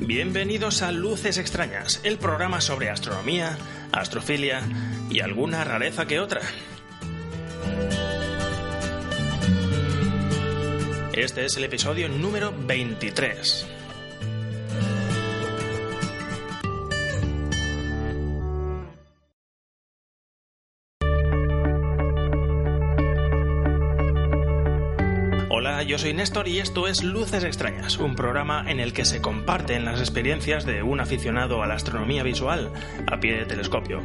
Bienvenidos a Luces Extrañas, el programa sobre astronomía, astrofilia y alguna rareza que otra. Este es el episodio número 23. Yo soy Néstor y esto es Luces Extrañas, un programa en el que se comparten las experiencias de un aficionado a la astronomía visual a pie de telescopio.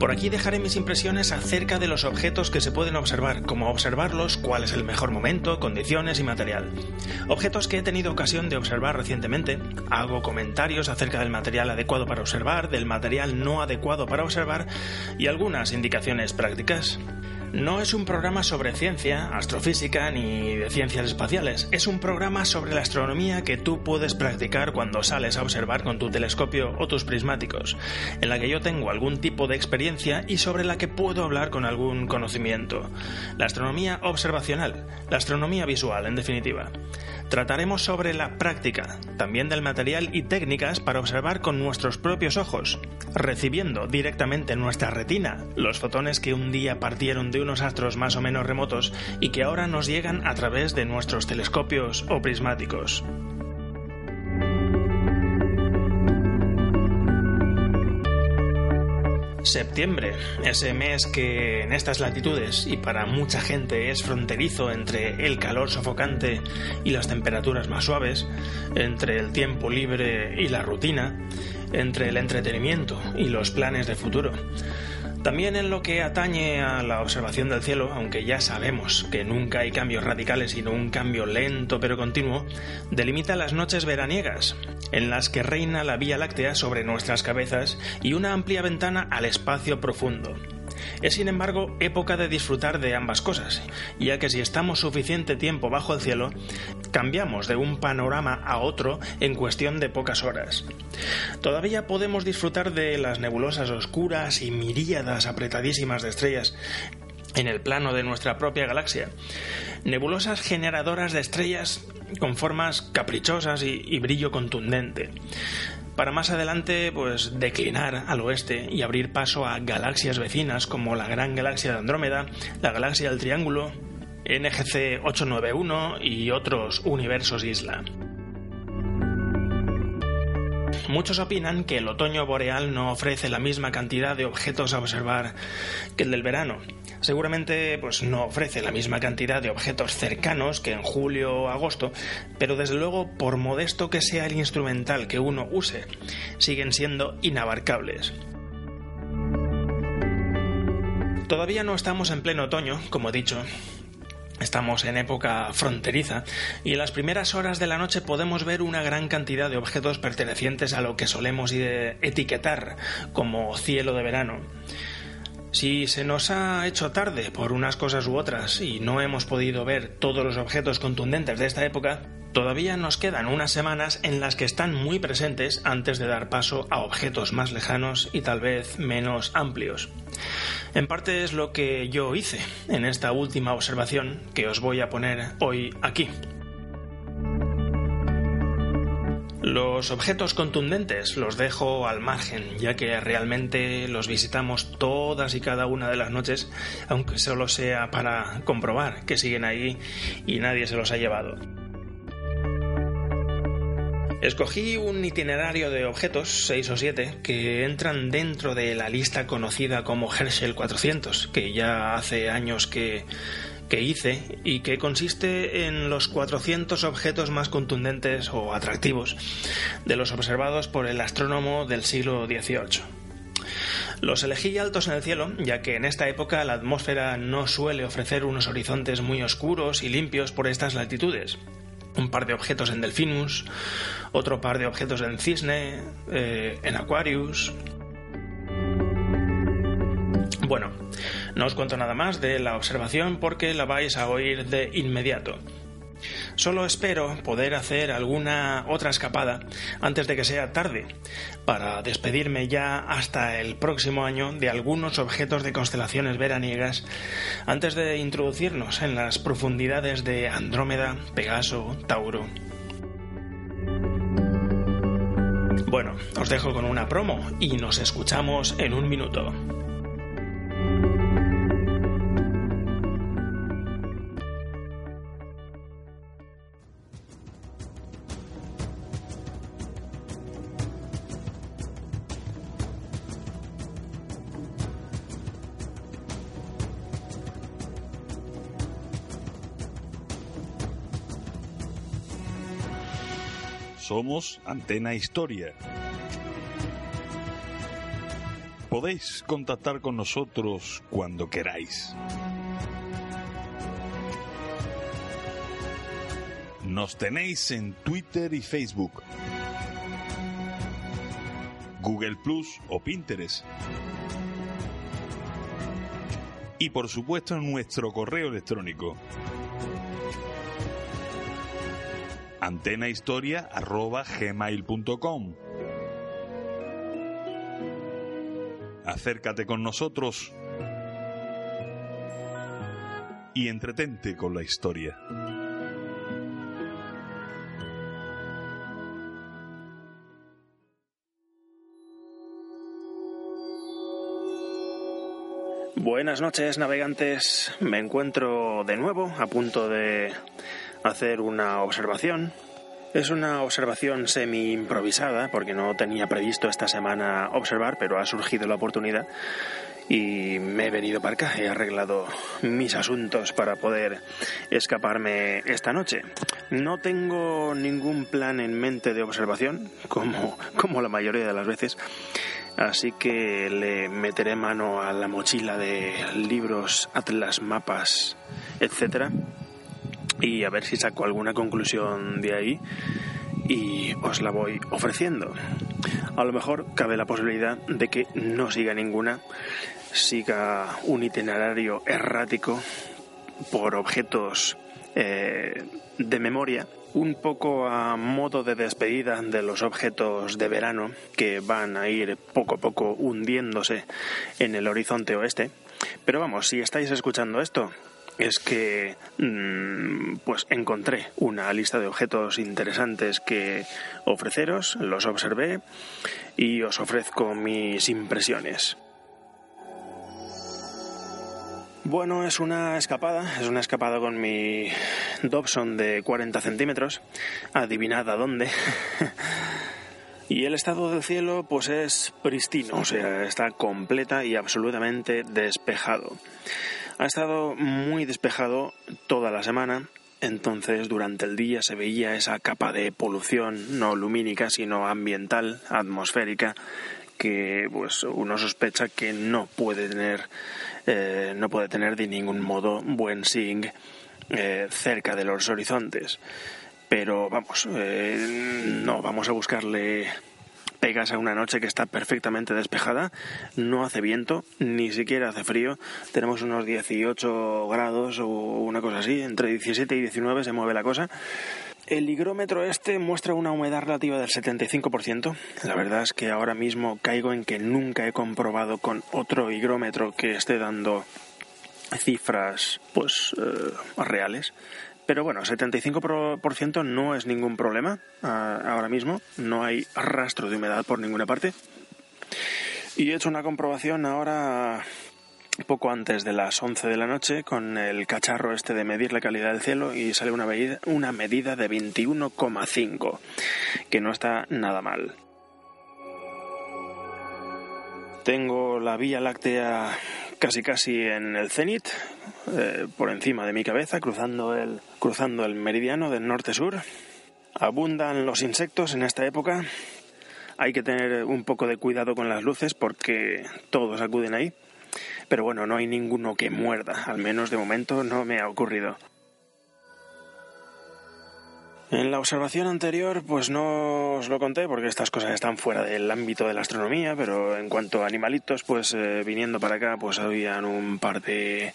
Por aquí dejaré mis impresiones acerca de los objetos que se pueden observar, cómo observarlos, cuál es el mejor momento, condiciones y material. Objetos que he tenido ocasión de observar recientemente, hago comentarios acerca del material adecuado para observar, del material no adecuado para observar y algunas indicaciones prácticas. No es un programa sobre ciencia, astrofísica ni de ciencias espaciales. Es un programa sobre la astronomía que tú puedes practicar cuando sales a observar con tu telescopio o tus prismáticos, en la que yo tengo algún tipo de experiencia y sobre la que puedo hablar con algún conocimiento. La astronomía observacional, la astronomía visual, en definitiva. Trataremos sobre la práctica, también del material y técnicas para observar con nuestros propios ojos, recibiendo directamente en nuestra retina los fotones que un día partieron de unos astros más o menos remotos y que ahora nos llegan a través de nuestros telescopios o prismáticos. Septiembre, ese mes que en estas latitudes y para mucha gente es fronterizo entre el calor sofocante y las temperaturas más suaves, entre el tiempo libre y la rutina, entre el entretenimiento y los planes de futuro. También en lo que atañe a la observación del cielo, aunque ya sabemos que nunca hay cambios radicales sino un cambio lento pero continuo, delimita las noches veraniegas, en las que reina la Vía Láctea sobre nuestras cabezas y una amplia ventana al espacio profundo. Es sin embargo época de disfrutar de ambas cosas, ya que si estamos suficiente tiempo bajo el cielo, cambiamos de un panorama a otro en cuestión de pocas horas. Todavía podemos disfrutar de las nebulosas oscuras y miríadas apretadísimas de estrellas en el plano de nuestra propia galaxia. Nebulosas generadoras de estrellas con formas caprichosas y, brillo contundente para más adelante pues declinar al oeste y abrir paso a galaxias vecinas como la Gran Galaxia de Andrómeda, la Galaxia del Triángulo, NGC 891 y otros universos isla. Muchos opinan que el otoño boreal no ofrece la misma cantidad de objetos a observar que el del verano. Seguramente pues no ofrece la misma cantidad de objetos cercanos que en julio o agosto, pero desde luego por modesto que sea el instrumental que uno use, siguen siendo inabarcables. Todavía no estamos en pleno otoño, como he dicho, Estamos en época fronteriza y en las primeras horas de la noche podemos ver una gran cantidad de objetos pertenecientes a lo que solemos etiquetar como cielo de verano. Si se nos ha hecho tarde por unas cosas u otras y no hemos podido ver todos los objetos contundentes de esta época, todavía nos quedan unas semanas en las que están muy presentes antes de dar paso a objetos más lejanos y tal vez menos amplios. En parte es lo que yo hice en esta última observación que os voy a poner hoy aquí. Los objetos contundentes los dejo al margen, ya que realmente los visitamos todas y cada una de las noches, aunque solo sea para comprobar que siguen ahí y nadie se los ha llevado. Escogí un itinerario de objetos, 6 o 7, que entran dentro de la lista conocida como Herschel 400, que ya hace años que, que hice y que consiste en los 400 objetos más contundentes o atractivos de los observados por el astrónomo del siglo XVIII. Los elegí altos en el cielo, ya que en esta época la atmósfera no suele ofrecer unos horizontes muy oscuros y limpios por estas latitudes. Un par de objetos en Delfinus, otro par de objetos en Cisne, eh, en Aquarius. Bueno, no os cuento nada más de la observación porque la vais a oír de inmediato. Solo espero poder hacer alguna otra escapada antes de que sea tarde, para despedirme ya hasta el próximo año de algunos objetos de constelaciones veraniegas, antes de introducirnos en las profundidades de Andrómeda, Pegaso, Tauro. Bueno, os dejo con una promo y nos escuchamos en un minuto. Somos Antena Historia. Podéis contactar con nosotros cuando queráis. Nos tenéis en Twitter y Facebook, Google Plus o Pinterest. Y por supuesto en nuestro correo electrónico antenahistoria.gmail.com Acércate con nosotros y entretente con la historia. Buenas noches navegantes, me encuentro de nuevo a punto de hacer una observación. Es una observación semi improvisada porque no tenía previsto esta semana observar, pero ha surgido la oportunidad y me he venido para acá. He arreglado mis asuntos para poder escaparme esta noche. No tengo ningún plan en mente de observación, como, como la mayoría de las veces. Así que le meteré mano a la mochila de libros, atlas, mapas, etcétera y a ver si saco alguna conclusión de ahí y os la voy ofreciendo. A lo mejor cabe la posibilidad de que no siga ninguna, siga un itinerario errático por objetos eh, de memoria, un poco a modo de despedida de los objetos de verano que van a ir poco a poco hundiéndose en el horizonte oeste. Pero vamos, si estáis escuchando esto, es que mm, pues encontré una lista de objetos interesantes que ofreceros, los observé y os ofrezco mis impresiones. Bueno, es una escapada, es una escapada con mi Dobson de 40 centímetros, adivinad a dónde. y el estado del cielo pues es pristino, o sea, está completa y absolutamente despejado. Ha estado muy despejado toda la semana, entonces durante el día se veía esa capa de polución no lumínica, sino ambiental, atmosférica, que pues uno sospecha que no puede tener eh, no puede tener de ningún modo buen seeing eh, cerca de los horizontes. Pero vamos eh, no vamos a buscarle pegas a una noche que está perfectamente despejada, no hace viento, ni siquiera hace frío, tenemos unos 18 grados o una cosa así, entre 17 y 19 se mueve la cosa. El higrómetro este muestra una humedad relativa del 75%. La verdad es que ahora mismo caigo en que nunca he comprobado con otro higrómetro que esté dando cifras pues eh, reales pero bueno, 75% no es ningún problema ah, ahora mismo, no hay rastro de humedad por ninguna parte. Y he hecho una comprobación ahora poco antes de las 11 de la noche con el cacharro este de medir la calidad del cielo y sale una medida, una medida de 21,5, que no está nada mal. Tengo la Vía Láctea casi casi en el cenit, eh, por encima de mi cabeza, cruzando el, cruzando el meridiano del norte-sur. Abundan los insectos en esta época. Hay que tener un poco de cuidado con las luces porque todos acuden ahí. Pero bueno, no hay ninguno que muerda, al menos de momento no me ha ocurrido. En la observación anterior, pues no os lo conté porque estas cosas están fuera del ámbito de la astronomía, pero en cuanto a animalitos, pues eh, viniendo para acá, pues habían un par de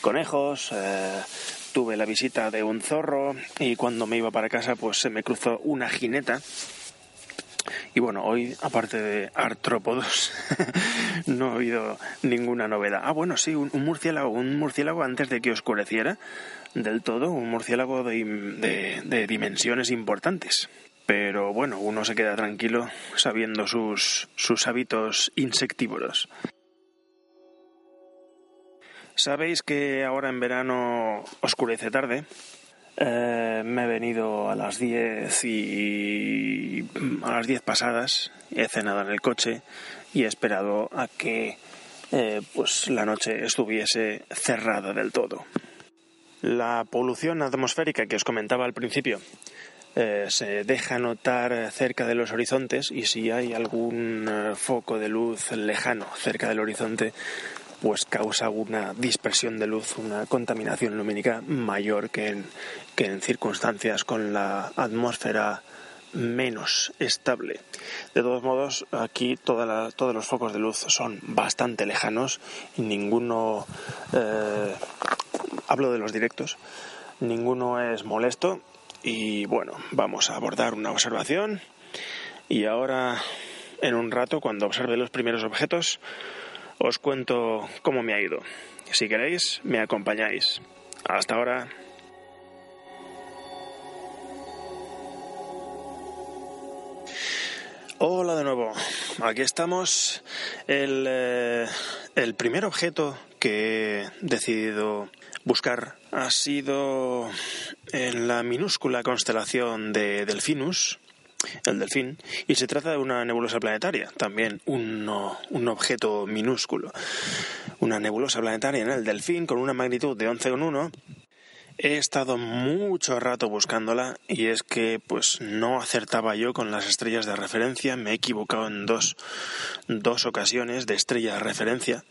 conejos, eh, tuve la visita de un zorro y cuando me iba para casa, pues se me cruzó una jineta. Y bueno, hoy, aparte de artrópodos, no ha habido ninguna novedad. Ah, bueno, sí, un, murciélago, un murciélago antes de que oscureciera del todo un murciélago de, dimensiones importantes. Pero bueno, uno se queda tranquilo sabiendo sus, sus hábitos insectívoros. Sabéis que ahora en verano oscurece tarde. Eh, me he venido a las 10 y a las 10 pasadas, he cenado en el coche y he esperado a que eh, pues la noche estuviese cerrada del todo. La polución atmosférica que os comentaba al principio eh, se deja notar cerca de los horizontes y si hay algún foco de luz lejano cerca del horizonte, pues causa una dispersión de luz, una contaminación lumínica mayor que en, que en circunstancias con la atmósfera menos estable. De todos modos, aquí todos los focos de luz son bastante lejanos. Y ninguno eh, hablo de los directos, ninguno es molesto. Y bueno, vamos a abordar una observación. Y ahora en un rato cuando observe los primeros objetos os cuento cómo me ha ido. Si queréis, me acompañáis. Hasta ahora. Hola de nuevo, aquí estamos. El, eh, el primer objeto que he decidido buscar ha sido en la minúscula constelación de Delfinus, el delfín, y se trata de una nebulosa planetaria, también un, un objeto minúsculo. Una nebulosa planetaria en el delfín con una magnitud de 11,1 He estado mucho rato buscándola y es que pues no acertaba yo con las estrellas de referencia, me he equivocado en dos, dos ocasiones de estrella de referencia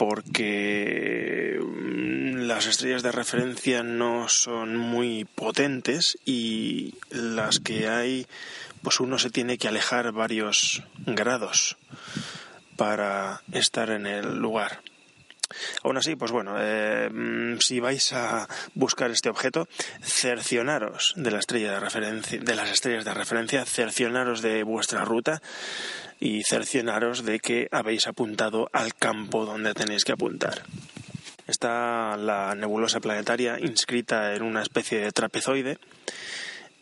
porque mm, las estrellas de referencia no son muy potentes y las que hay pues uno se tiene que alejar varios grados para estar en el lugar. Aún así, pues bueno, eh, si vais a buscar este objeto, cercionaros de la estrella de referencia, de las estrellas de referencia, cercionaros de vuestra ruta y cercionaros de que habéis apuntado al campo donde tenéis que apuntar. Está la nebulosa planetaria inscrita en una especie de trapezoide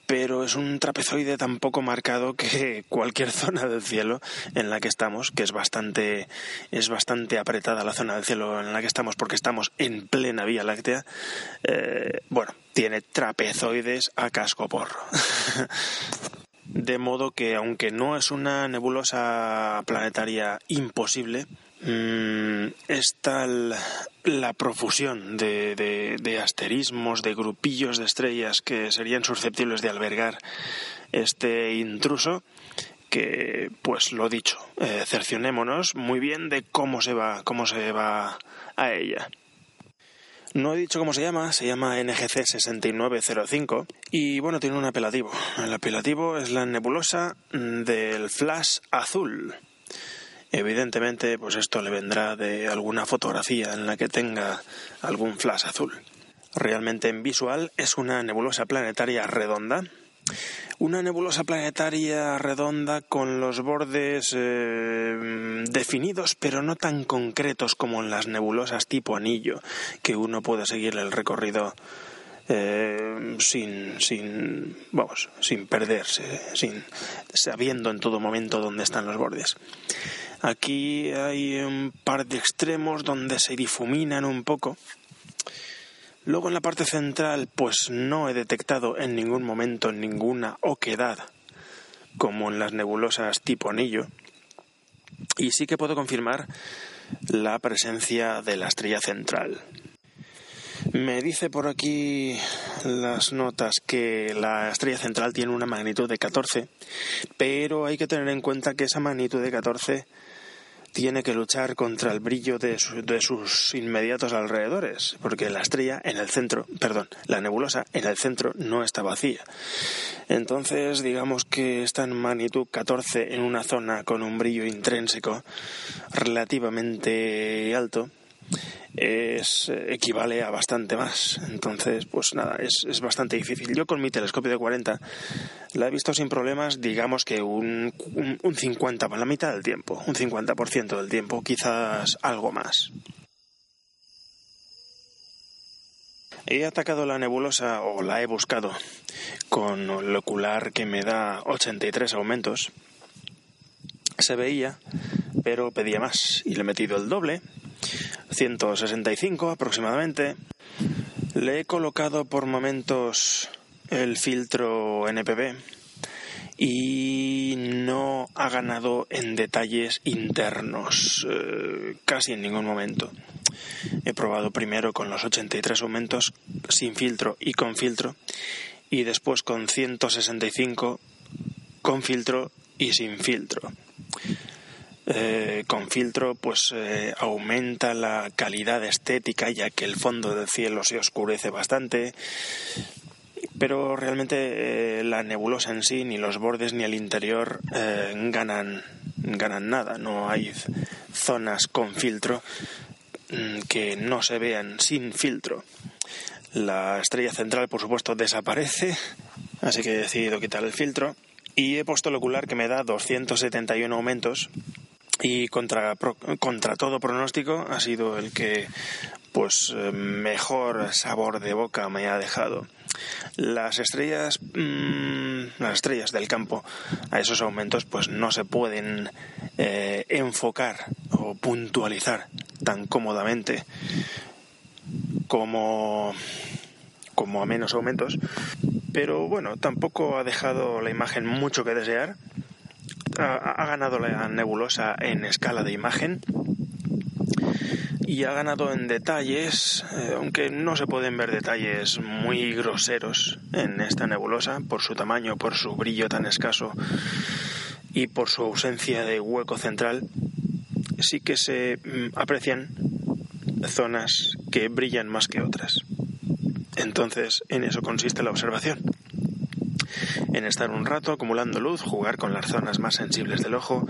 pero es un trapezoide tan poco marcado que cualquier zona del cielo en la que estamos, que es bastante, es bastante apretada la zona del cielo en la que estamos porque estamos en plena Vía Láctea, eh, bueno, tiene trapezoides a casco porro. De modo que aunque no es una nebulosa planetaria imposible, es tal la profusión de, asterismos, de grupillos de estrellas que serían susceptibles de albergar este intruso que, pues lo dicho, eh, cercionémonos muy bien de cómo se va, cómo se va a ella. No he dicho cómo se llama, se llama NGC 6905 y bueno, tiene un apelativo. El apelativo es la nebulosa del flash azul. Evidentemente, pues esto le vendrá de alguna fotografía en la que tenga algún flash azul. Realmente en visual es una nebulosa planetaria redonda. Una nebulosa planetaria redonda con los bordes eh, definidos pero no tan concretos como en las nebulosas tipo anillo, que uno puede seguir el recorrido eh, sin, sin, vamos, sin perderse, sin, sabiendo en todo momento dónde están los bordes. Aquí hay un par de extremos donde se difuminan un poco. Luego en la parte central, pues no he detectado en ningún momento ninguna oquedad, como en las nebulosas tipo anillo. Y sí que puedo confirmar la presencia de la estrella central. Me dice por aquí las notas que la estrella central tiene una magnitud de 14, pero hay que tener en cuenta que esa magnitud de 14 tiene que luchar contra el brillo de, sus inmediatos alrededores, porque la estrella en el centro, perdón, la nebulosa en el centro no está vacía. Entonces, digamos que está en magnitud 14 en una zona con un brillo intrínseco relativamente alto es equivale a bastante más. Entonces, pues nada, es, es, bastante difícil. Yo con mi telescopio de 40 la he visto sin problemas, digamos que un, un, un 50, la mitad del tiempo, un 50% del tiempo, quizás algo más. He atacado la nebulosa, o la he buscado, con el ocular que me da 83 aumentos. Se veía, pero pedía más, y le he metido el doble, 165 aproximadamente. Le he colocado por momentos el filtro NPB y no ha ganado en detalles internos eh, casi en ningún momento. He probado primero con los 83 aumentos sin filtro y con filtro y después con 165 con filtro y sin filtro. Eh, con filtro pues eh, aumenta la calidad estética ya que el fondo del cielo se oscurece bastante. Pero realmente eh, la nebulosa en sí ni los bordes ni el interior ganan ganan nada. No hay zonas con filtro mm, que no se vean sin filtro. La estrella central por supuesto desaparece así que he decidido quitar el filtro. Y he puesto el ocular que me da 271 aumentos y contra, contra todo pronóstico ha sido el que pues mejor sabor de boca me ha dejado. Las estrellas, mm, las estrellas del campo a esos aumentos pues no se pueden eh, enfocar o puntualizar tan cómodamente como como a menos aumentos, pero bueno, tampoco ha dejado la imagen mucho que desear ha, ganado la nebulosa en escala de imagen y ha ganado en detalles, eh, aunque no se pueden ver detalles muy groseros en esta nebulosa por su tamaño, por su brillo tan escaso y por su ausencia de hueco central, sí que se mm, aprecian zonas que brillan más que otras. Entonces, en eso consiste la observación en estar un rato acumulando luz, jugar con las zonas más sensibles del ojo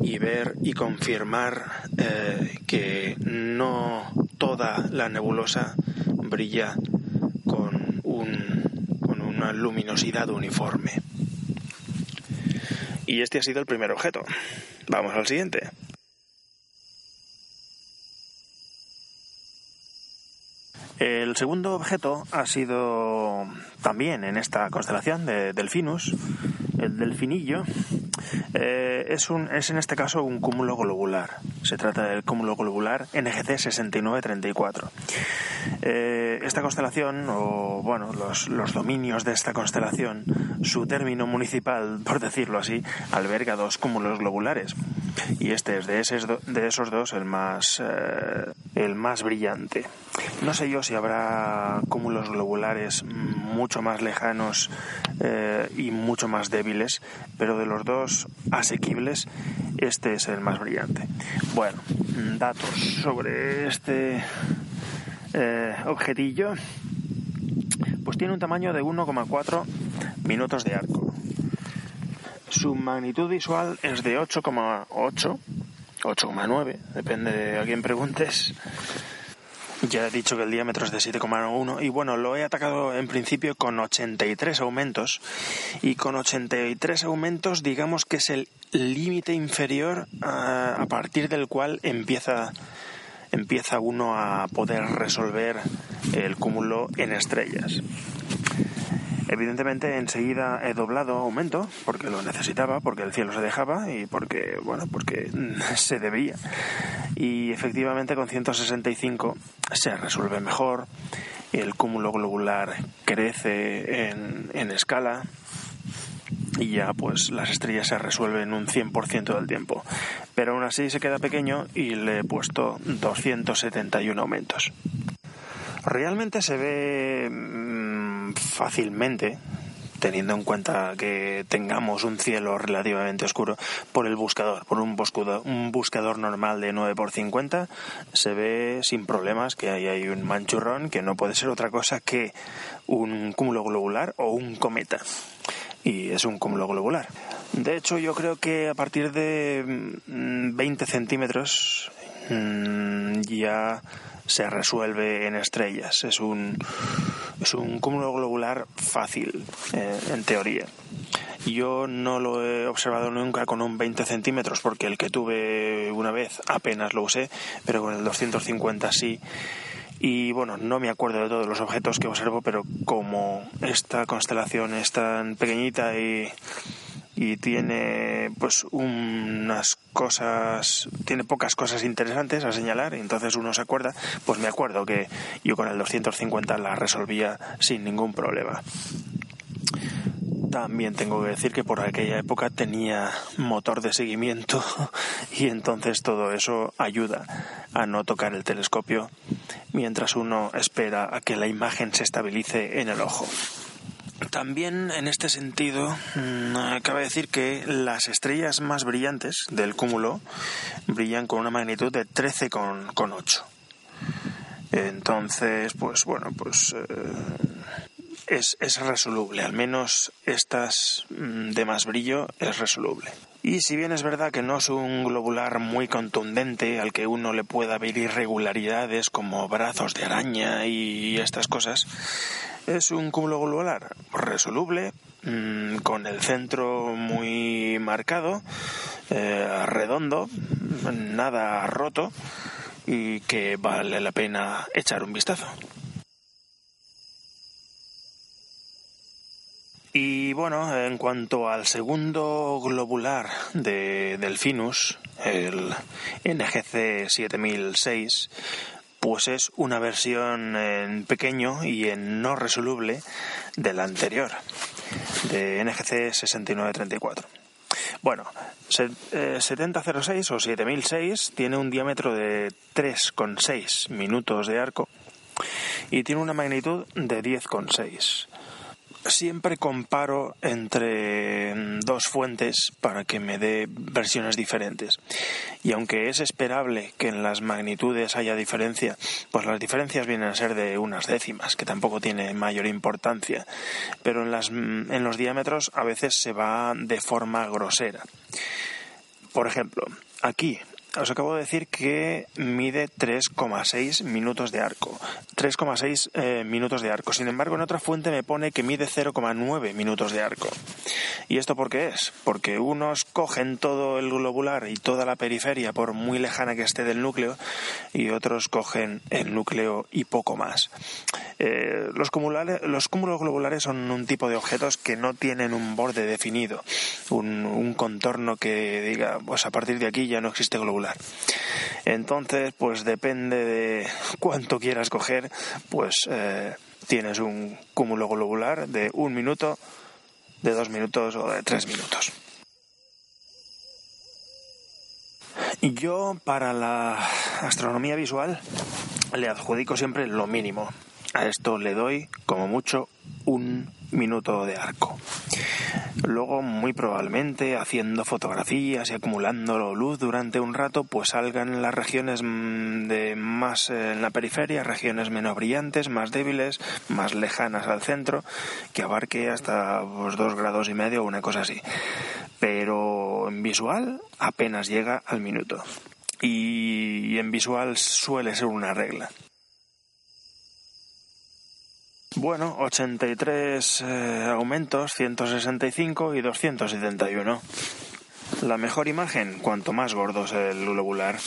y ver y confirmar eh, que no toda la nebulosa brilla con, un, con una luminosidad uniforme. Y este ha sido el primer objeto. Vamos al siguiente. El segundo objeto ha sido también en esta constelación de Delfinus, el delfinillo. Eh, es, un, es en este caso un cúmulo globular. Se trata del cúmulo globular NGC 6934. Eh, esta constelación, o bueno, los, los dominios de esta constelación, su término municipal, por decirlo así, alberga dos cúmulos globulares. Y este es de, esos, de esos dos el más, eh, el más brillante. No sé yo si habrá cúmulos globulares mucho más lejanos y mucho más débiles, pero de los dos asequibles, este es el más brillante. Bueno, datos sobre este eh, objetillo. Pues tiene un tamaño de 1,4 minutos de arco. Su magnitud visual es de 8,8, 8,9, depende de a quién preguntes. Ya he dicho que el diámetro es de 7,1 y bueno, lo he atacado en principio con 83 aumentos y con 83 aumentos digamos que es el límite inferior a, a, partir del cual empieza, empieza uno a poder resolver el cúmulo en estrellas. Evidentemente enseguida he doblado aumento porque lo necesitaba, porque el cielo se dejaba y porque, bueno, porque se debía. Y efectivamente con 165 se resuelve mejor, el cúmulo globular crece en, en escala y ya pues las estrellas se resuelven un 100% del tiempo. Pero aún así se queda pequeño y le he puesto 271 aumentos. Realmente se ve mm, fácilmente teniendo en cuenta que tengamos un cielo relativamente oscuro por el buscador, por un buscador, un buscador normal de 9x50, se ve sin problemas que ahí hay un manchurrón que no puede ser otra cosa que un cúmulo globular o un cometa. Y es un cúmulo globular. De hecho, yo creo que a partir de 20 mm, centímetros mm, ya se resuelve en estrellas. Es un, es un cúmulo globular fácil, eh, en teoría. Yo no lo he observado nunca con un 20 centímetros porque el que tuve una vez apenas lo usé, pero con el 250 sí. Y bueno, no me acuerdo de todos los objetos que observo, pero como esta constelación es tan pequeñita y y tiene pues unas cosas, tiene pocas cosas interesantes a señalar, y entonces uno se acuerda, pues me acuerdo que yo con el 250 la resolvía sin ningún problema. También tengo que decir que por aquella época tenía motor de seguimiento y entonces todo eso ayuda a no tocar el telescopio mientras uno espera a que la imagen se estabilice en el ojo. También en este sentido, mm, cabe decir que las estrellas más brillantes del cúmulo brillan con una magnitud de 13,8. Entonces, pues bueno, pues eh, es, es, resoluble, al menos estas mm, de más brillo es resoluble. Y si bien es verdad que no es un globular muy contundente al que uno le pueda ver irregularidades como brazos de araña y estas cosas, es un cúmulo globular resoluble, mm, con el centro muy marcado, eh, redondo, nada roto y que vale la pena echar un vistazo. Y bueno, en cuanto al segundo globular de Delfinus, el NGC 7006, pues es una versión en pequeño y en no resoluble de la anterior, de NGC 6934. Bueno, 7006 eh, o 7006 tiene un diámetro de 3,6 minutos de arco y tiene una magnitud de 10,6 siempre comparo entre mm, dos fuentes para que me dé versiones diferentes. Y aunque es esperable que en las magnitudes haya diferencia, pues las diferencias vienen a ser de unas décimas, que tampoco tiene mayor importancia. Pero en, las, mm, en los diámetros a veces se va de forma grosera. Por ejemplo, aquí os acabo de decir que mide 3,6 minutos de arco. 3,6 eh, minutos de arco. Sin embargo, en otra fuente me pone que mide 0,9 minutos de arco. ¿Y esto por qué es? Porque unos cogen todo el globular y toda la periferia por muy lejana que esté del núcleo y otros cogen el núcleo y poco más. Eh, los, los cúmulos globulares son un tipo de objetos que no tienen un borde definido, un contorno que diga, pues a partir de aquí ya no existe globular entonces, pues depende de cuánto quieras coger, pues eh, tienes un cúmulo globular de un minuto, de dos minutos o de tres minutos. Yo para la astronomía visual le adjudico siempre lo mínimo. A esto le doy como mucho un minuto de arco. Luego, muy probablemente, haciendo fotografías y acumulando luz durante un rato, pues salgan las regiones mm, de más en la periferia, regiones menos brillantes, más débiles, más lejanas al centro, que abarque hasta pues, dos grados y medio o una cosa así. Pero en visual apenas llega al minuto. Y en visual suele ser una regla. Bueno, 83 eh, aumentos, 165 y 271. La mejor imagen, cuanto más gordo es el globular.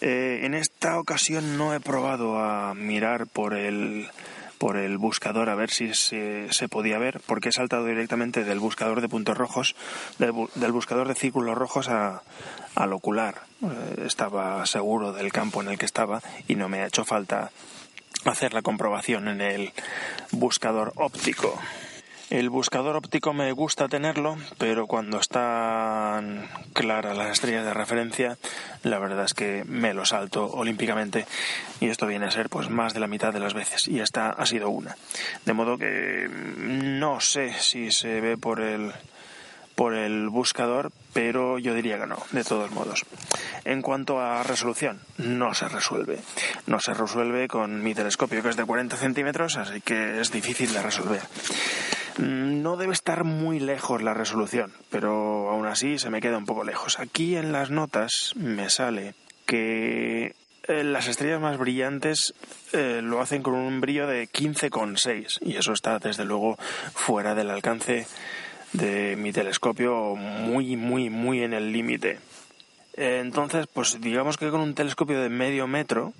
Eh, en esta ocasión no he probado a mirar por el por el buscador a ver si se, podía ver, porque he saltado directamente del buscador de puntos rojos, del, buscador de círculos rojos a, al ocular. Eh, estaba seguro del campo en el que estaba y no me ha hecho falta hacer la comprobación en el buscador óptico. El buscador óptico me gusta tenerlo, pero cuando están claras las estrellas de referencia, la verdad es que me lo salto olímpicamente y esto viene a ser pues más de la mitad de las veces y esta ha sido una. De modo que no sé si se ve por el por el buscador, pero yo diría que no, de todos modos. En cuanto a resolución, no se resuelve. No se resuelve con mi telescopio, que es de 40 centímetros, así que es difícil de resolver. Mm, no debe estar muy lejos la resolución, pero aún así se me queda un poco lejos. Aquí en las notas me sale que eh, las estrellas más brillantes eh, lo hacen con un brillo de 15,6 y eso está desde luego fuera del alcance de mi telescopio muy, muy, muy en el límite. Entonces, pues digamos que con un telescopio de medio metro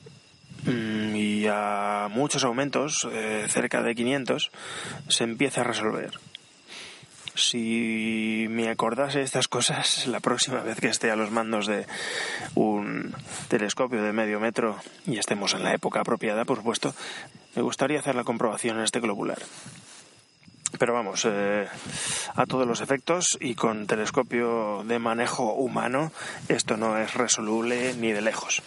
mm, y a muchos aumentos, eh, cerca de 500, se empieza a resolver. Si me acordase estas cosas la próxima vez que esté a los mandos de un telescopio de medio metro y estemos en la época apropiada, por supuesto, me gustaría hacer la comprobación en este globular. Pero vamos, eh, a todos los efectos y con telescopio de manejo humano, esto no es resoluble ni de lejos.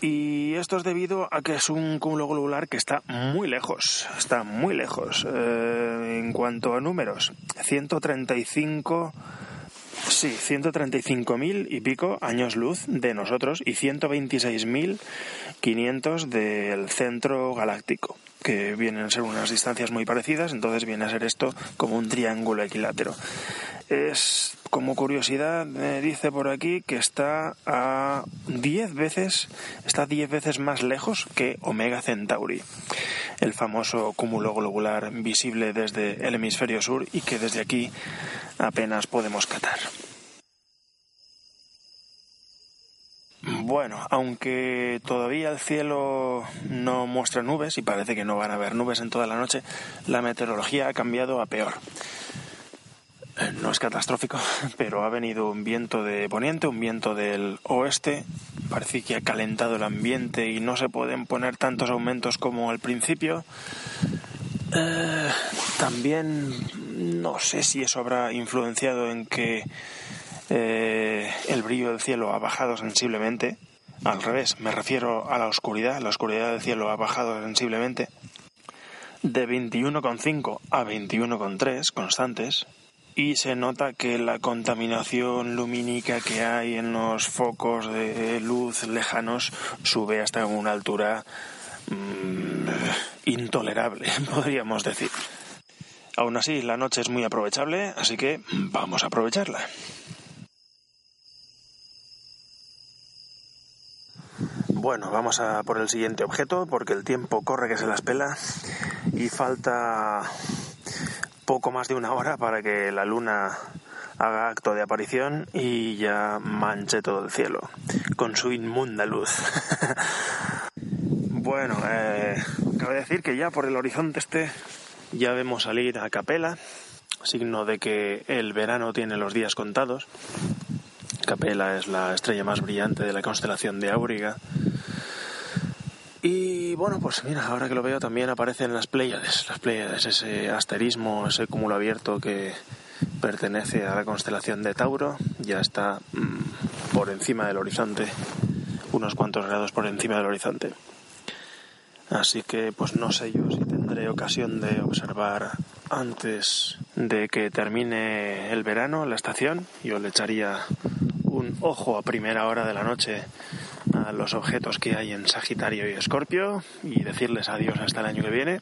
Y esto es debido a que es un cúmulo globular que está muy lejos, está muy lejos. Eh, en cuanto a números, 135 Sí, 135.000 y pico años luz de nosotros y 126.500 del centro galáctico, que vienen a ser unas distancias muy parecidas, entonces viene a ser esto como un triángulo equilátero. Es como curiosidad, me dice por aquí que está a 10 veces, está 10 veces más lejos que Omega Centauri, el famoso cúmulo globular visible desde el hemisferio sur y que desde aquí apenas podemos catar. Bueno, aunque todavía el cielo no muestra nubes y parece que no van a haber nubes en toda la noche, la meteorología ha cambiado a peor. Eh, no es catastrófico, pero ha venido un viento de poniente, un viento del oeste. Parece que ha calentado el ambiente y no se pueden poner tantos aumentos como al principio. Eh, también no sé si eso habrá influenciado en que eh, el brillo del cielo ha bajado sensiblemente. Al revés, me refiero a la oscuridad. La oscuridad del cielo ha bajado sensiblemente. De 21,5 a 21,3 constantes. Y se nota que la contaminación lumínica que hay en los focos de luz lejanos sube hasta una altura mm, intolerable, podríamos decir. Aún así, la noche es muy aprovechable, así que vamos a aprovecharla. Bueno, vamos a por el siguiente objeto porque el tiempo corre que se las pela y falta poco más de una hora para que la luna haga acto de aparición y ya manche todo el cielo con su inmunda luz. bueno, eh, cabe decir que ya por el horizonte este ya vemos salir a Capela, signo de que el verano tiene los días contados. Capela es la estrella más brillante de la constelación de Auriga y bueno, pues mira, ahora que lo veo también aparecen las Pléyades, las Pléyades, ese asterismo, ese cúmulo abierto que pertenece a la constelación de Tauro, ya está mm, por encima del horizonte, unos cuantos grados por encima del horizonte. Así que pues no sé yo si tendré ocasión de observar antes de que termine el verano la estación. Yo le echaría un ojo a primera hora de la noche a los objetos que hay en Sagitario y Escorpio y decirles adiós hasta el año que viene.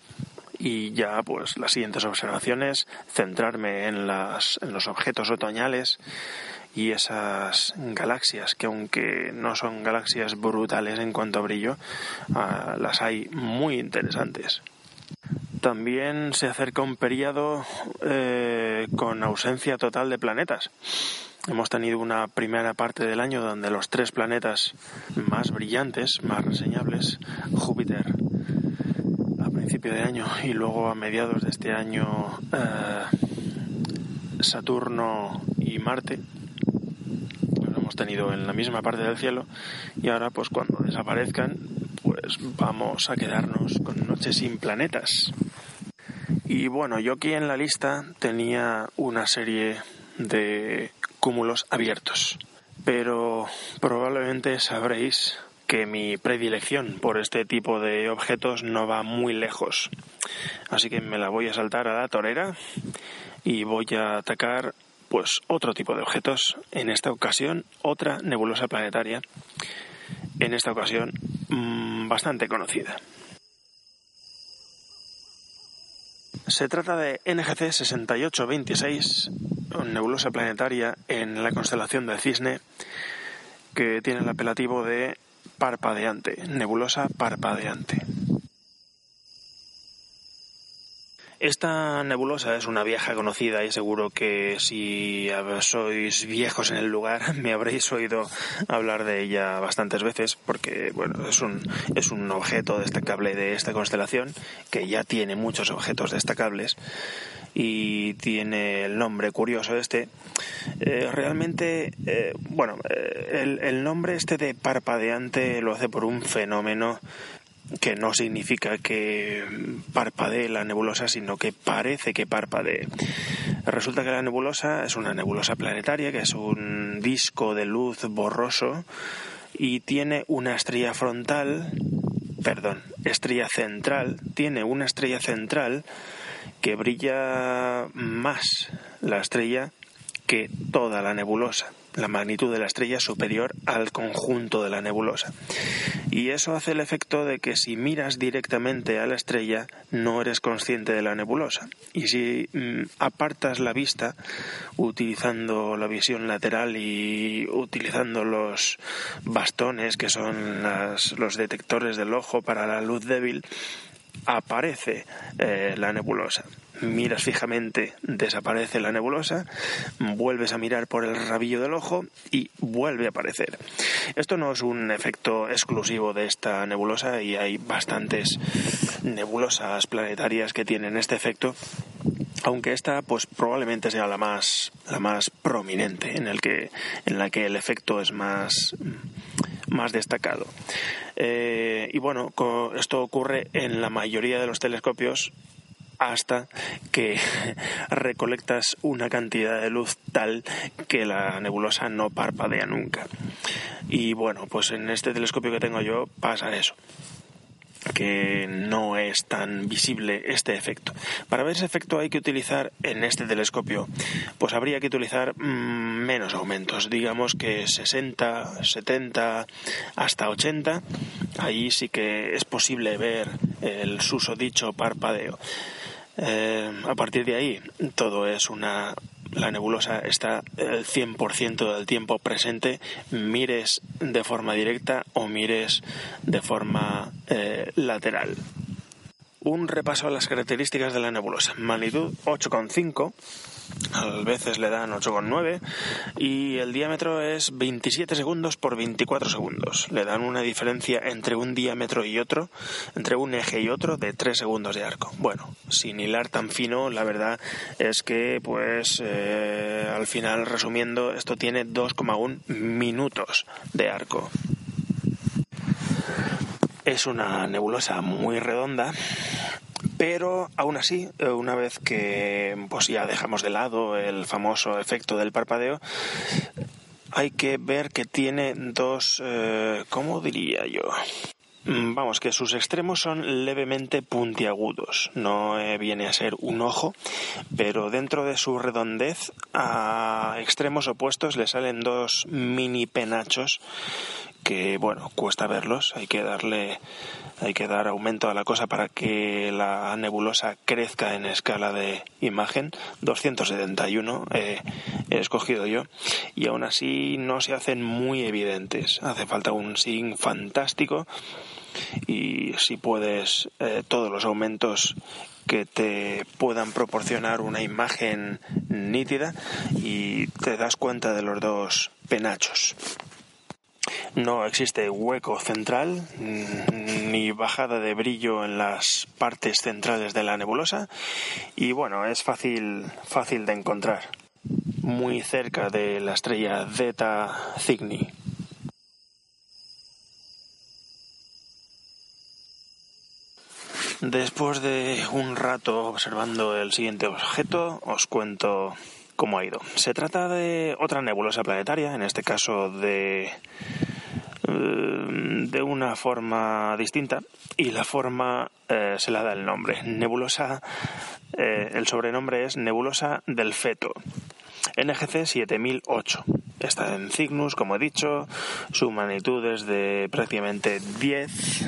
Y ya pues las siguientes observaciones centrarme en, las, los objetos otoñales y esas galaxias que aunque no son galaxias brutales en cuanto a brillo ah, las hay muy interesantes. También se acerca un periodo eh, con ausencia total de planetas Hemos tenido una primera parte del año donde los tres planetas más brillantes, más reseñables, Júpiter a principio de año y luego a mediados de este año eh, Saturno y Marte, los hemos tenido en la misma parte del cielo y ahora pues cuando desaparezcan pues vamos a quedarnos con noches sin planetas. Y bueno, yo aquí en la lista tenía una serie de cúmulos abiertos, pero probablemente sabréis que mi predilección por este tipo de objetos no va muy lejos. Así que me la voy a saltar a la torera y voy a atacar pues otro tipo de objetos, en esta ocasión otra nebulosa planetaria, en esta ocasión mmm, bastante conocida. Se trata de NGC 6826, una nebulosa planetaria en la constelación del Cisne, que tiene el apelativo de parpadeante, nebulosa parpadeante. Esta nebulosa es una vieja conocida y seguro que si sois viejos en el lugar me habréis oído hablar de ella bastantes veces porque bueno, es un, es un objeto destacable de esta constelación que ya tiene muchos objetos destacables y tiene el nombre curioso este. Eh, realmente, eh, bueno, eh, el, el nombre este de parpadeante lo hace por un fenómeno que no significa que parpadee la nebulosa, sino que parece que parpadee. Resulta que la nebulosa es una nebulosa planetaria, que es un disco de luz borroso y tiene una estrella frontal, perdón, estrella central, tiene una estrella central que brilla más la estrella que toda la nebulosa la magnitud de la estrella es superior al conjunto de la nebulosa. Y eso hace el efecto de que si miras directamente a la estrella no eres consciente de la nebulosa. Y si mm, apartas la vista utilizando la visión lateral y utilizando los bastones que son los detectores del ojo para la luz débil, aparece eh, la nebulosa. Miras fijamente, desaparece la nebulosa, vuelves a mirar por el rabillo del ojo y vuelve a aparecer. Esto no es un efecto exclusivo de esta nebulosa y hay bastantes nebulosas planetarias que tienen este efecto aunque esta pues probablemente sea la más la más prominente en el que en la que el efecto es más más destacado. Eh, y bueno, esto ocurre en la mayoría de los telescopios hasta que recolectas una cantidad de luz tal que la nebulosa no parpadea nunca. Y bueno, pues en este telescopio que tengo yo pasa eso que no es tan visible este efecto. Para ver ese efecto hay que utilizar en este telescopio, pues habría que utilizar mm, menos aumentos, digamos que 60, 70, hasta 80. Ahí sí que es posible ver el susodicho parpadeo. Eh, a partir de ahí todo es una la nebulosa está el 100% del tiempo presente, mires de forma directa o mires de forma eh, lateral. Un repaso a las características de la nebulosa. Magnitud 8,5 a veces le dan 8,9 y el diámetro es 27 segundos por 24 segundos. Le dan una diferencia entre un diámetro y otro, entre un eje y otro, de 3 segundos de arco. Bueno, sin hilar tan fino, la verdad es que, pues, eh, al final, resumiendo, esto tiene 2,1 minutos de arco. Es una nebulosa muy redonda pero aún así, una vez que pues ya dejamos de lado el famoso efecto del parpadeo, hay que ver que tiene dos, eh, ¿cómo diría yo? Mm, vamos, que sus extremos son levemente puntiagudos. No eh, viene a ser un ojo, pero dentro de su redondez, a extremos opuestos le salen dos mini penachos que, bueno, cuesta verlos. Hay que darle hay que dar aumento a la cosa para que la nebulosa crezca en escala de imagen. 271 he escogido yo y aún así no se hacen muy evidentes. Hace falta un SIG fantástico y si puedes eh, todos los aumentos que te puedan proporcionar una imagen nítida y te das cuenta de los dos penachos. No existe hueco central ni bajada de brillo en las partes centrales de la nebulosa y bueno, es fácil, fácil de encontrar, muy cerca de la estrella Zeta Cygni. Después de un rato observando el siguiente objeto, os cuento cómo ha ido. Se trata de otra nebulosa planetaria, en este caso de eh, de una forma distinta y la forma eh, se la da el nombre. Nebulosa, eh, el sobrenombre es Nebulosa del Feto. NGC 7008. Está en Cygnus, como he dicho, su magnitud es de prácticamente 10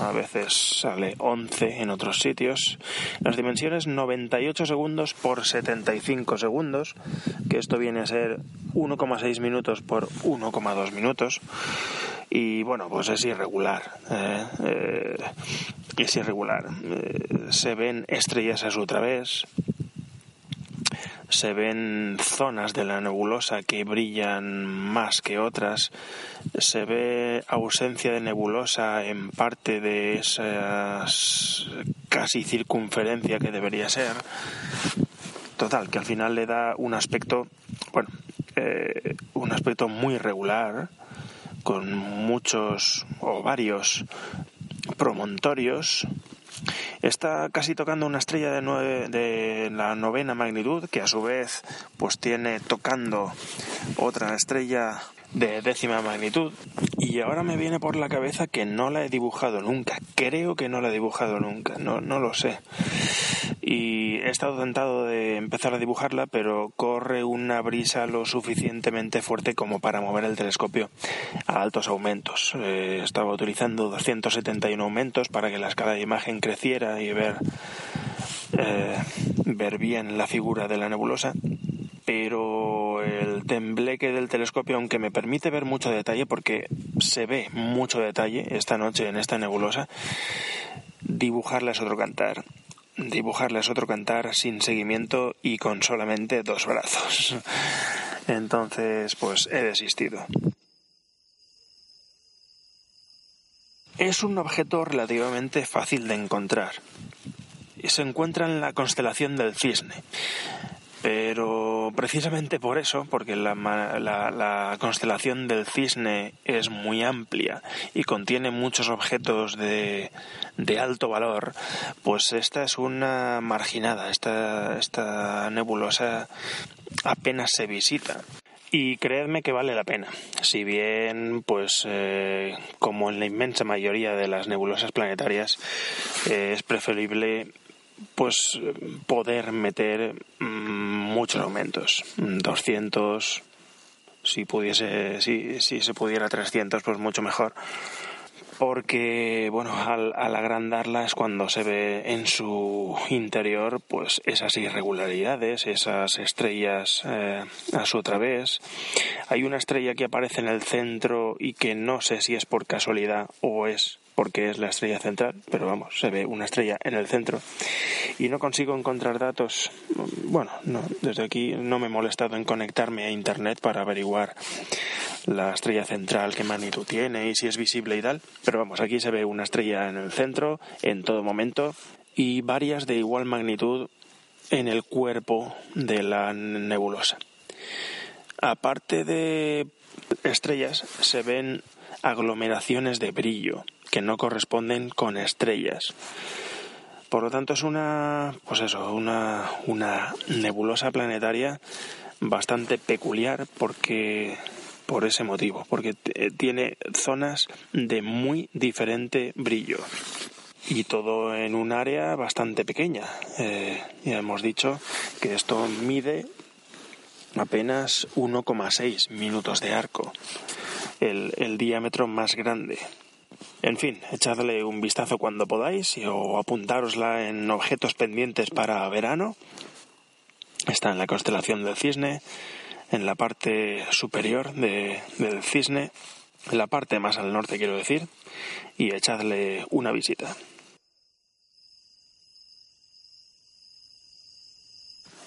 a veces sale 11 en otros sitios. Las dimensiones 98 segundos por 75 segundos, que esto viene a ser 1,6 minutos por 1,2 minutos. Y bueno, pues es irregular. ¿eh? Eh, es irregular. Eh, se ven estrellas a su través, se ven zonas de la nebulosa que brillan más que otras, se ve ausencia de nebulosa en parte de esa casi circunferencia que debería ser. Total, que al final le da un aspecto, bueno, eh, un aspecto muy regular, con muchos o varios promontorios Está casi tocando una estrella de, de la novena magnitud, que a su vez pues tiene tocando otra estrella de décima magnitud. Y ahora me viene por la cabeza que no la he dibujado nunca. Creo que no la he dibujado nunca. No, no lo sé. Y he estado tentado de empezar a dibujarla pero corre una brisa lo suficientemente fuerte como para mover el telescopio a altos aumentos. Eh, estaba utilizando 271 aumentos para que la escala de imagen creciera y ver eh, ver bien la figura de la nebulosa pero el tembleque del telescopio, aunque me permite ver mucho detalle, porque se ve mucho detalle esta noche en esta nebulosa, dibujarla es otro cantar. Dibujarla es otro cantar sin seguimiento y con solamente dos brazos. Entonces, pues he desistido. Es un objeto relativamente fácil de encontrar. Se encuentra en la constelación del cisne. Pero precisamente por eso, porque la, constelación del cisne es muy amplia y contiene muchos objetos de, alto valor, pues esta es una marginada, esta, esta nebulosa apenas se visita. Y creedme que vale la pena. Si bien, pues, eh, como en la inmensa mayoría de las nebulosas planetarias, eh, es preferible pues poder meter mm, muchos aumentos, 200, si pudiese, si, si se pudiera 300, pues mucho mejor. Porque bueno al, agrandarla es cuando se ve en su interior pues esas irregularidades esas estrellas eh, a su través. Hay una estrella que aparece en el centro y que no sé si es por casualidad o es porque es la estrella central, pero vamos, se ve una estrella en el centro y no consigo encontrar datos. Bueno, no, desde aquí no me he molestado en conectarme a internet para averiguar la estrella central, qué magnitud tiene y si es visible y tal, pero vamos, aquí se ve una estrella en el centro en todo momento y varias de igual magnitud en el cuerpo de la nebulosa. Aparte de estrellas, se ven aglomeraciones de brillo que no corresponden con estrellas. Por lo tanto, es una, pues eso, una, una nebulosa planetaria bastante peculiar porque por ese motivo, porque tiene zonas de muy diferente brillo y todo en un área bastante pequeña. Eh, ya hemos dicho que esto mide apenas 1,6 minutos de arco, el, el diámetro más grande. En fin, echadle un vistazo cuando podáis o apuntárosla en objetos pendientes para verano. Está en la constelación del cisne, en la parte superior del cisne, en la parte más al norte quiero decir, y echadle una visita.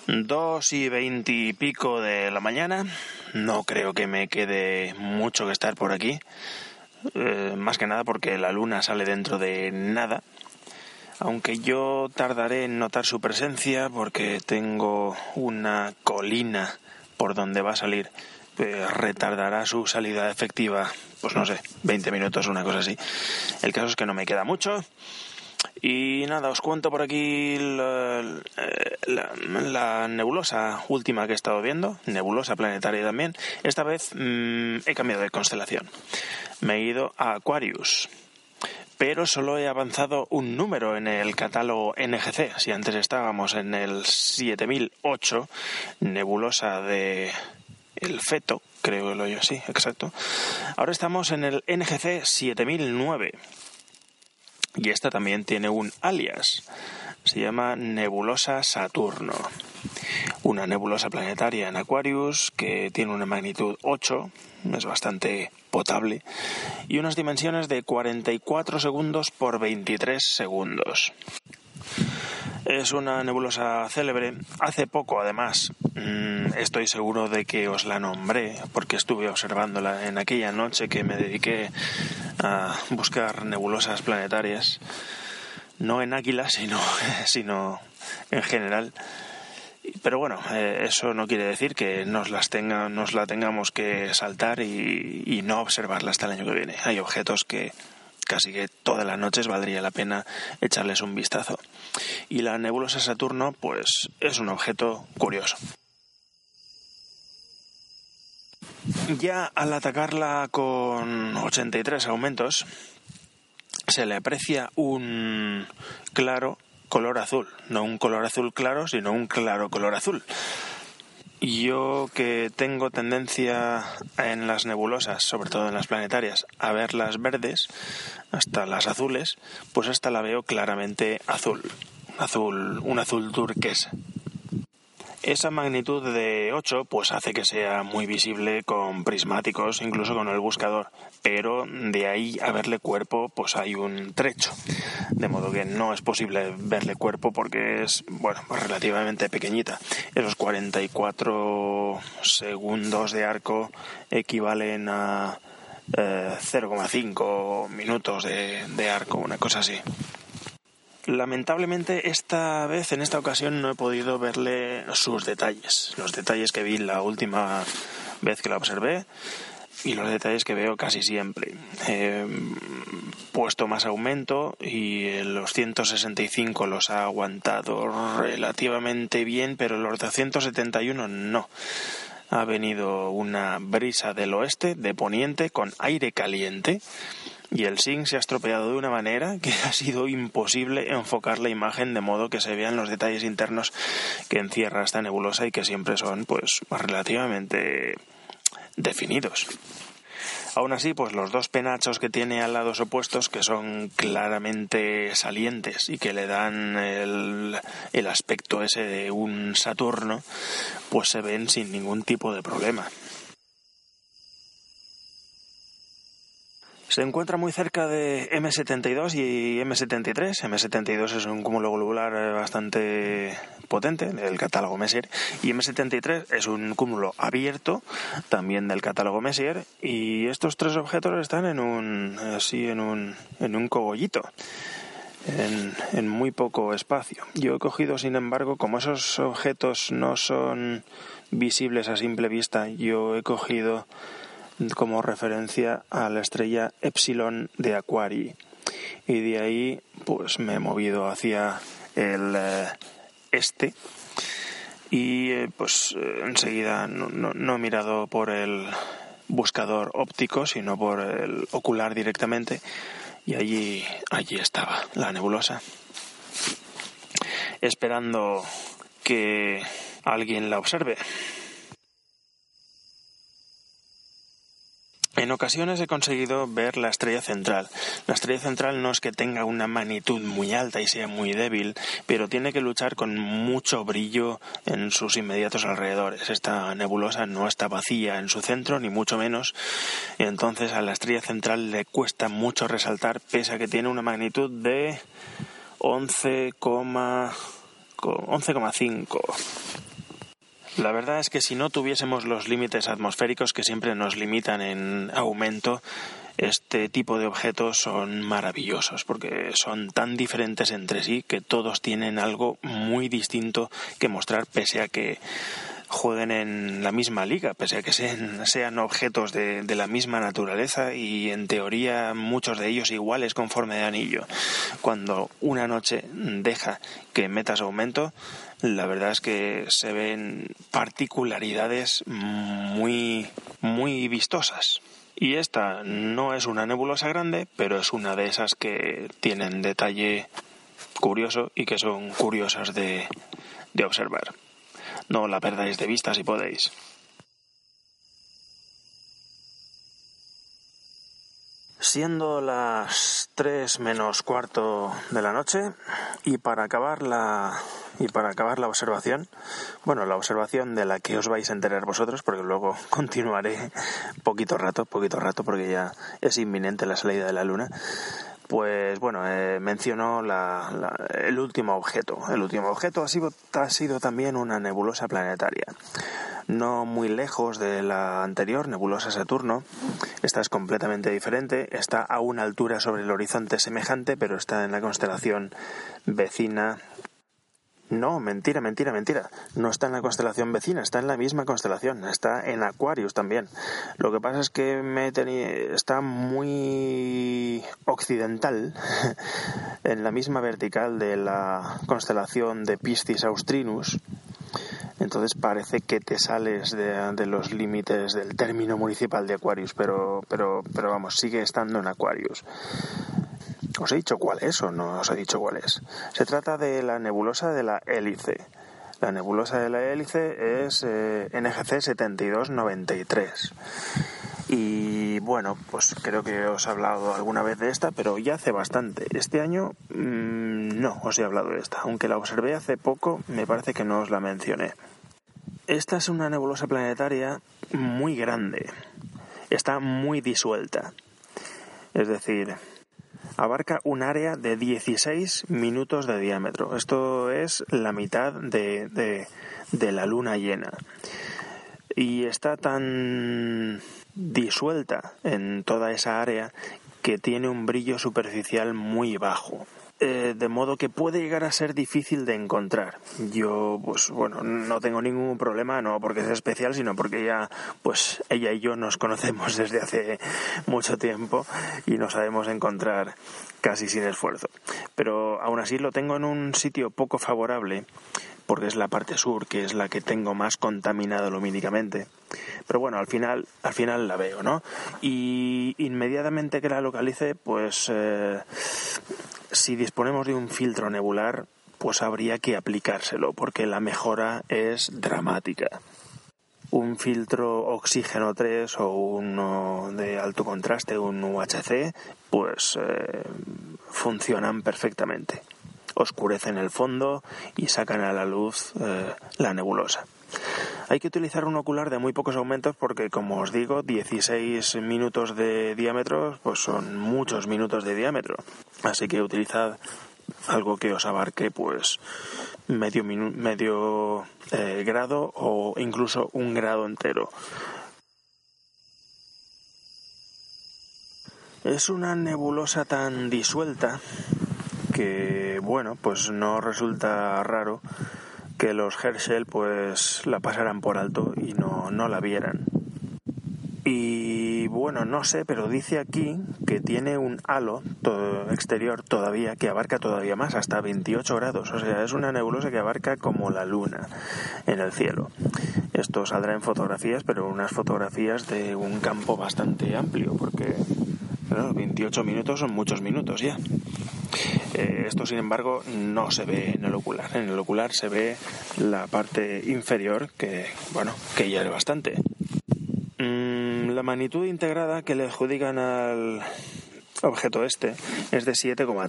Dos y veintipico de la mañana. No creo que me quede mucho que estar por aquí. Eh, más que nada porque la luna sale dentro de nada. Aunque yo tardaré en notar su presencia porque tengo una colina por donde va a salir. Eh, retardará su salida efectiva, pues no sé, 20 minutos, una cosa así. El caso es que no me queda mucho Y nada, os cuento por aquí la, nebulosa última que he estado viendo, nebulosa planetaria también. Esta vez mm, he cambiado de constelación. Me he ido a Aquarius pero solo he avanzado un número en el catálogo NGC. Si antes estábamos en el 7008, nebulosa de el feto, creo que lo yo así, exacto. Ahora estamos en el NGC 7009 y esta también tiene un alias. Se llama Nebulosa Saturno. Una nebulosa planetaria en Aquarius que tiene una magnitud 8, es bastante potable, y unas dimensiones de 44 segundos por 23 segundos. Es una nebulosa célebre. Hace poco, además, mm, estoy seguro de que os la nombré porque estuve observándola en aquella noche que me dediqué a buscar nebulosas planetarias. No en Águila, sino, sino en general. Pero bueno, eh, eso no quiere decir que nos las tenga, nos la tengamos que saltar y, y no observarla hasta el año que viene. Hay objetos que casi que todas las noches valdría la pena echarles un vistazo. Y la nebulosa Saturno, pues es un objeto curioso. Ya al atacarla con 83 aumentos, se le aprecia un claro color azul, no un color azul claro, sino un claro color azul. Yo que tengo tendencia en las nebulosas, sobre todo en las planetarias, a verlas verdes, hasta las azules, pues esta la veo claramente azul, azul, un azul turquesa. Esa magnitud de 8 pues hace que sea muy visible con prismáticos, incluso con el buscador, pero de ahí a verle cuerpo pues hay un trecho, de modo que no es posible verle cuerpo porque es, bueno, relativamente pequeñita. Esos 44 segundos de arco equivalen a 0,5 eh, minutos de, de arco, una cosa así. Lamentablemente esta vez, en esta ocasión, no he podido verle sus detalles, los detalles que vi la última vez que la observé y los detalles que veo casi siempre. He puesto más aumento y los 165 los ha aguantado relativamente bien, pero los 271 no. Ha venido una brisa del oeste, de poniente, con aire caliente y el sync se ha estropeado de una manera que ha sido imposible enfocar la imagen de modo que se vean los detalles internos que encierra esta nebulosa y que siempre son pues relativamente definidos. Aún así, pues los dos penachos que tiene al lados opuestos, que son claramente salientes y que le dan el, el aspecto ese de un Saturno, pues se ven sin ningún tipo de problema. Se encuentra muy cerca de M72 y M73. M72 es un cúmulo globular eh, bastante potente del catálogo Messier y M73 es un cúmulo abierto también del catálogo Messier y estos tres objetos están en un así en un en un cogollito. En, en, muy poco espacio. Yo he cogido, sin embargo, como esos objetos no son visibles a simple vista, yo he cogido como referencia a la estrella Epsilon de Aquarii. Y de ahí pues me he movido hacia el eh, este. Y eh, pues eh, enseguida no, no, he mirado por el buscador óptico sino por el ocular directamente. Y allí allí estaba la nebulosa. Esperando que alguien la observe En ocasiones he conseguido ver la estrella central. La estrella central no es que tenga una magnitud muy alta y sea muy débil, pero tiene que luchar con mucho brillo en sus inmediatos alrededores. Esta nebulosa no está vacía en su centro, ni mucho menos, entonces a la estrella central le cuesta mucho resaltar, pese a que tiene una magnitud de 11,5. La verdad es que si no tuviésemos los límites atmosféricos que siempre nos limitan en aumento, este tipo de objetos son maravillosos porque son tan diferentes entre sí que todos tienen algo muy distinto que mostrar pese a que jueguen en la misma liga, pese a que sean, sean objetos de, de, la misma naturaleza y en teoría muchos de ellos iguales conforme de anillo. Cuando una noche deja que metas aumento, la verdad es que se ven particularidades muy, muy vistosas. Y esta no es una nebulosa grande, pero es una de esas que tienen detalle curioso y que son curiosas de, de observar. No la perdáis de vista si podéis. Siendo las 3 menos cuarto de la noche y para acabar la y para acabar la observación, bueno, la observación de la que os vais a enterar vosotros, porque luego continuaré poquito rato, poquito rato, porque ya es inminente la salida de la luna. Pues bueno, eh, mencionó el último objeto. El último objeto ha sido, ha sido también una nebulosa planetaria. No muy lejos de la anterior, nebulosa Saturno. Esta es completamente diferente. Está a una altura sobre el horizonte semejante, pero está en la constelación vecina no, mentira, mentira, mentira. No está en la constelación vecina, está en la misma constelación, está en Aquarius también. Lo que pasa es que está muy occidental, en la misma vertical de la constelación de Piscis Austrinus. Entonces parece que te sales de, los límites del término municipal de Aquarius, pero, pero, pero vamos, sigue estando en Aquarius. ¿Os he dicho cuál es o no os he dicho cuál es? Se trata de la nebulosa de la hélice. La nebulosa de la hélice es eh, NGC 7293. Y bueno, pues creo que os he hablado alguna vez de esta, pero ya hace bastante. Este año mmm, no os he hablado de esta. Aunque la observé hace poco, me parece que no os la mencioné. Esta es una nebulosa planetaria muy grande. Está muy disuelta. Es decir, abarca un área de 16 minutos de diámetro. Esto es la mitad de, de, la luna llena. Y está tan disuelta en toda esa área que tiene un brillo superficial muy bajo. Eh, de modo que puede llegar a ser difícil de encontrar. Yo, pues bueno, no tengo ningún problema, no porque es especial, sino porque ya, pues ella y yo nos conocemos desde hace mucho tiempo y nos sabemos encontrar casi sin esfuerzo. Pero aún así lo tengo en un sitio poco favorable porque es la parte sur, que es la que tengo más contaminada lumínicamente. Pero bueno, al final, al final la veo, ¿no? Y inmediatamente que la localice, pues eh, si disponemos de un filtro nebular, pues habría que aplicárselo, porque la mejora es dramática. Un filtro oxígeno 3 o uno de alto contraste, un UHC, pues eh, funcionan perfectamente. Oscurecen el fondo y sacan a la luz eh, la nebulosa. Hay que utilizar un ocular de muy pocos aumentos porque, como os digo, 16 minutos de diámetro pues son muchos minutos de diámetro. Así que utilizad algo que os abarque pues medio, medio eh, grado o incluso un grado entero. Es una nebulosa tan disuelta que, bueno, pues no resulta raro que los Herschel pues la pasaran por alto y no, no la vieran. Y bueno, no sé, pero dice aquí que tiene un halo exterior todavía que abarca todavía más, hasta 28 grados. O sea, es una nebulosa que abarca como la luna en el cielo. Esto saldrá en fotografías, pero unas fotografías de un campo bastante amplio, porque 28 minutos son muchos minutos ya. Eh, esto, sin embargo, no se ve en el ocular. En el ocular se ve la parte inferior, que, bueno, que ya es bastante. Mm, la magnitud integrada que le adjudican al objeto este es de 7,3.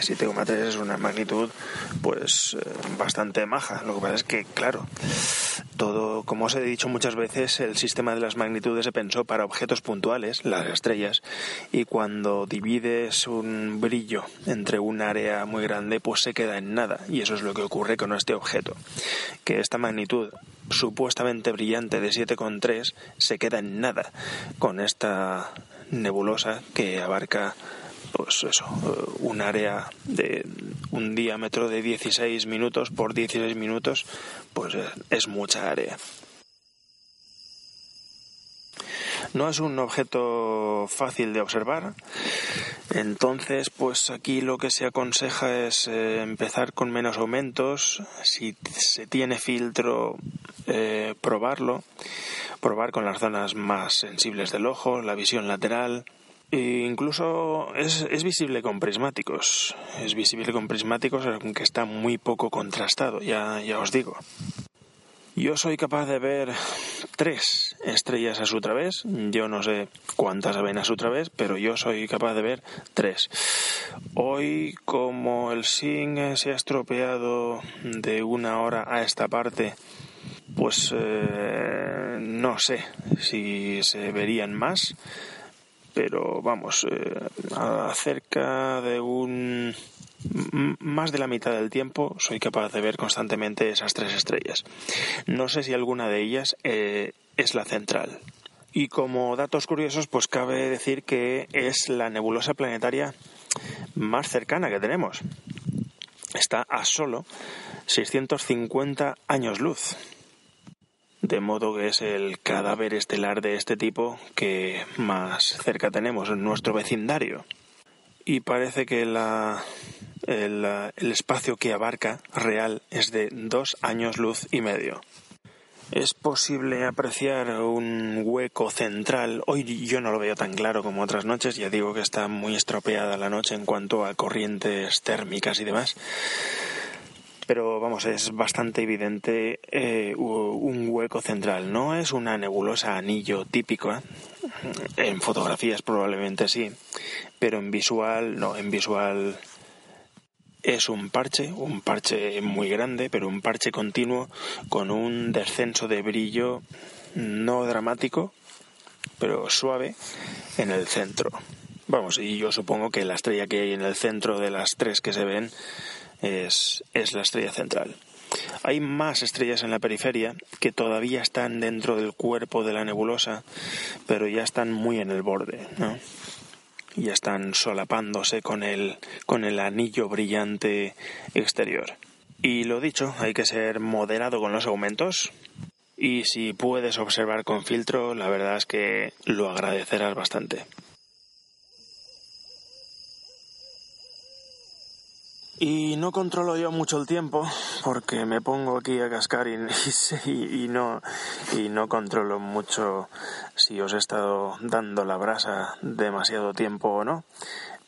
7,3 es una magnitud, pues, eh, bastante maja. Lo que pasa es que, claro, todo, como os he dicho muchas veces, el sistema de las magnitudes se pensó para objetos puntuales, las estrellas, y cuando divides un brillo entre un área muy grande, pues se queda en nada. Y eso es lo que ocurre con este objeto, que esta magnitud supuestamente brillante de 7,3 se queda en nada con esta nebulosa que abarca pues eso, eh, un área de un diámetro de 16 minutos por 16 minutos, pues eh, es mucha área. No es un objeto fácil de observar, entonces pues aquí lo que se aconseja es eh, empezar con menos aumentos, si se tiene filtro probarlo, probar con las zonas más sensibles del ojo, la visión lateral, e incluso es, es, visible con prismáticos. Es visible con prismáticos, aunque está muy poco contrastado, ya, ya os digo. Yo soy capaz de ver tres estrellas a su través. Yo no sé cuántas ven a su través, pero yo soy capaz de ver tres. Hoy, como el SING se ha estropeado de una hora a esta parte, pues eh, no sé si se verían más pero vamos, eh, acerca de un más de la mitad del tiempo soy capaz de ver constantemente esas tres estrellas. No sé si alguna de ellas eh, es la central. Y como datos curiosos, pues cabe decir que es la nebulosa planetaria más cercana que tenemos. Está a solo 650 años luz de modo que es el cadáver estelar de este tipo que más cerca tenemos en nuestro vecindario. Y parece que la, el, espacio que abarca real es de dos años luz y medio. Es posible apreciar un hueco central. Hoy yo no lo veo tan claro como otras noches. Ya digo que está muy estropeada la noche en cuanto a corrientes térmicas y demás pero vamos, es bastante evidente eh, un hueco central. No es una nebulosa anillo típica, en fotografías probablemente sí, pero en visual no, en visual es un parche, un parche muy grande, pero un parche continuo con un descenso de brillo no dramático, pero suave en el centro. Vamos, y yo supongo que la estrella que hay en el centro de las tres que se ven es, la estrella central. Hay más estrellas en la periferia que todavía están dentro del cuerpo de la nebulosa, pero ya están muy en el borde, ¿no? Ya están solapándose con el, con el anillo brillante exterior. Y lo dicho, hay que ser moderado con los aumentos. Y si puedes observar con filtro, la verdad es que lo agradecerás bastante. Y no controlo yo mucho el tiempo porque me pongo aquí a cascar y, no, y no controlo mucho si os he estado dando la brasa demasiado tiempo o no.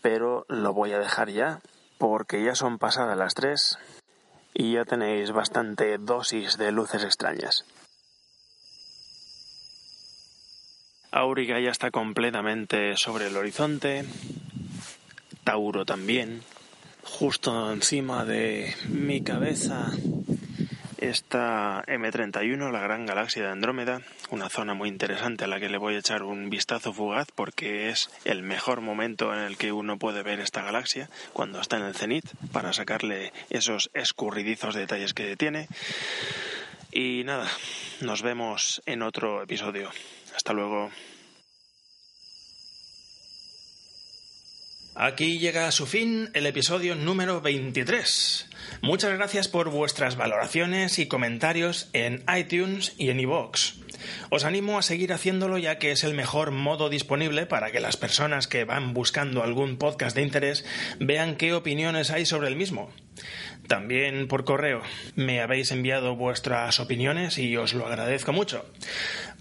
Pero lo voy a dejar ya porque ya son pasadas las tres y ya tenéis bastante dosis de luces extrañas. Auriga ya está completamente sobre el horizonte, Tauro también, Justo encima de mi cabeza está M31, la gran galaxia de Andrómeda, una zona muy interesante a la que le voy a echar un vistazo fugaz porque es el mejor momento en el que uno puede ver esta galaxia cuando está en el cenit para sacarle esos escurridizos detalles que tiene. Y nada, nos vemos en otro episodio. Hasta luego. Aquí llega a su fin el episodio número 23. Muchas gracias por vuestras valoraciones y comentarios en iTunes y en iVoox. Os animo a seguir haciéndolo ya que es el mejor modo disponible para que las personas que van buscando algún podcast de interés vean qué opiniones hay sobre el mismo. También por correo me habéis enviado vuestras opiniones y os lo agradezco mucho.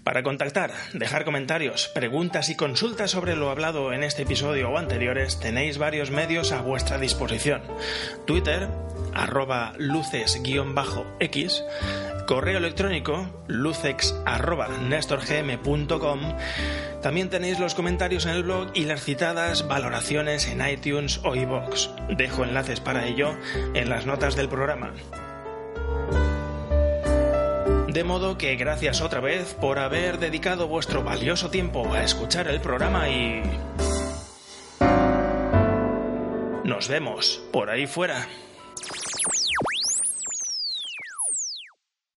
Para contactar, dejar comentarios, preguntas y consultas sobre lo hablado en este episodio o anteriores, tenéis varios medios a vuestra disposición. Twitter, arroba luces-x, correo electrónico, lucex arroba nestorgm.com, también tenéis los comentarios en el blog y las citadas valoraciones en iTunes o iVoox. Dejo enlaces para ello en las notas del programa. De modo que gracias otra vez por haber dedicado vuestro valioso tiempo a escuchar el programa y... Nos vemos por ahí fuera.